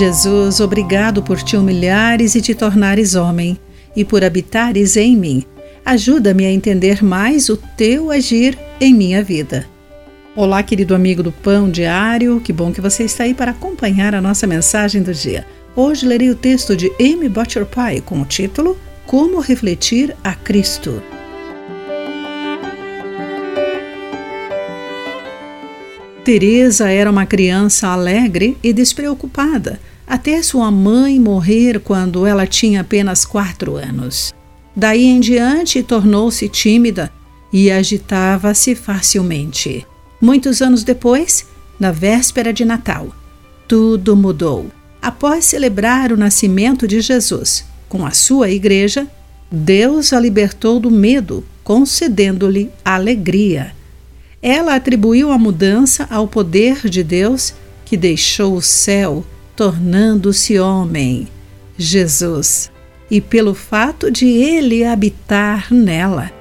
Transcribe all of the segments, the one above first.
Jesus, obrigado por te humilhares e te tornares homem, e por habitares em mim. Ajuda-me a entender mais o teu agir em minha vida. Olá, querido amigo do Pão Diário, que bom que você está aí para acompanhar a nossa mensagem do dia. Hoje lerei o texto de Amy Butcher Pie com o título Como Refletir a Cristo. Teresa era uma criança alegre e despreocupada, até sua mãe morrer quando ela tinha apenas quatro anos. Daí em diante tornou-se tímida e agitava-se facilmente. Muitos anos depois, na véspera de Natal, tudo mudou. Após celebrar o nascimento de Jesus com a sua igreja, Deus a libertou do medo, concedendo-lhe alegria. Ela atribuiu a mudança ao poder de Deus que deixou o céu, tornando-se homem, Jesus, e pelo fato de ele habitar nela.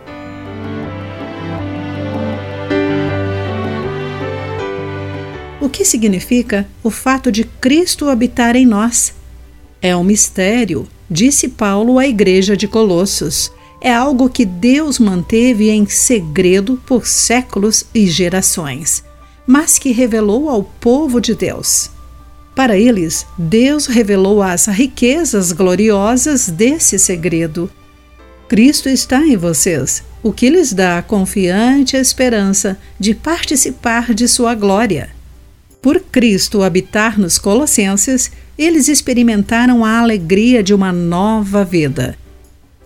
O que significa o fato de Cristo habitar em nós? É um mistério, disse Paulo à igreja de Colossos é algo que Deus manteve em segredo por séculos e gerações, mas que revelou ao povo de Deus. Para eles, Deus revelou as riquezas gloriosas desse segredo. Cristo está em vocês, o que lhes dá a confiante esperança de participar de sua glória. Por Cristo habitar nos Colossenses, eles experimentaram a alegria de uma nova vida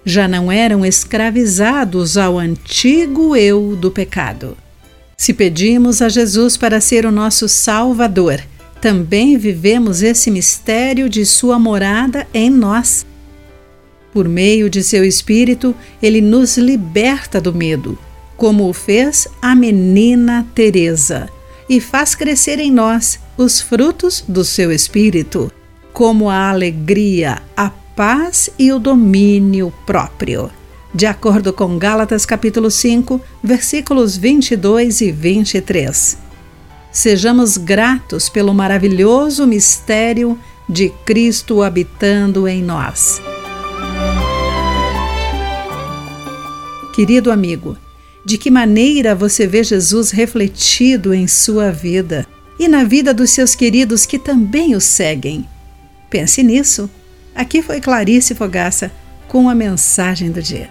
já não eram escravizados ao antigo eu do pecado. Se pedimos a Jesus para ser o nosso Salvador, também vivemos esse mistério de Sua morada em nós. Por meio de seu Espírito, ele nos liberta do medo, como o fez a menina Teresa, e faz crescer em nós os frutos do seu Espírito, como a alegria, a paz e o domínio próprio. De acordo com Gálatas capítulo 5, versículos 22 e 23. Sejamos gratos pelo maravilhoso mistério de Cristo habitando em nós. Querido amigo, de que maneira você vê Jesus refletido em sua vida e na vida dos seus queridos que também o seguem? Pense nisso Aqui foi Clarice Fogaça com a mensagem do dia.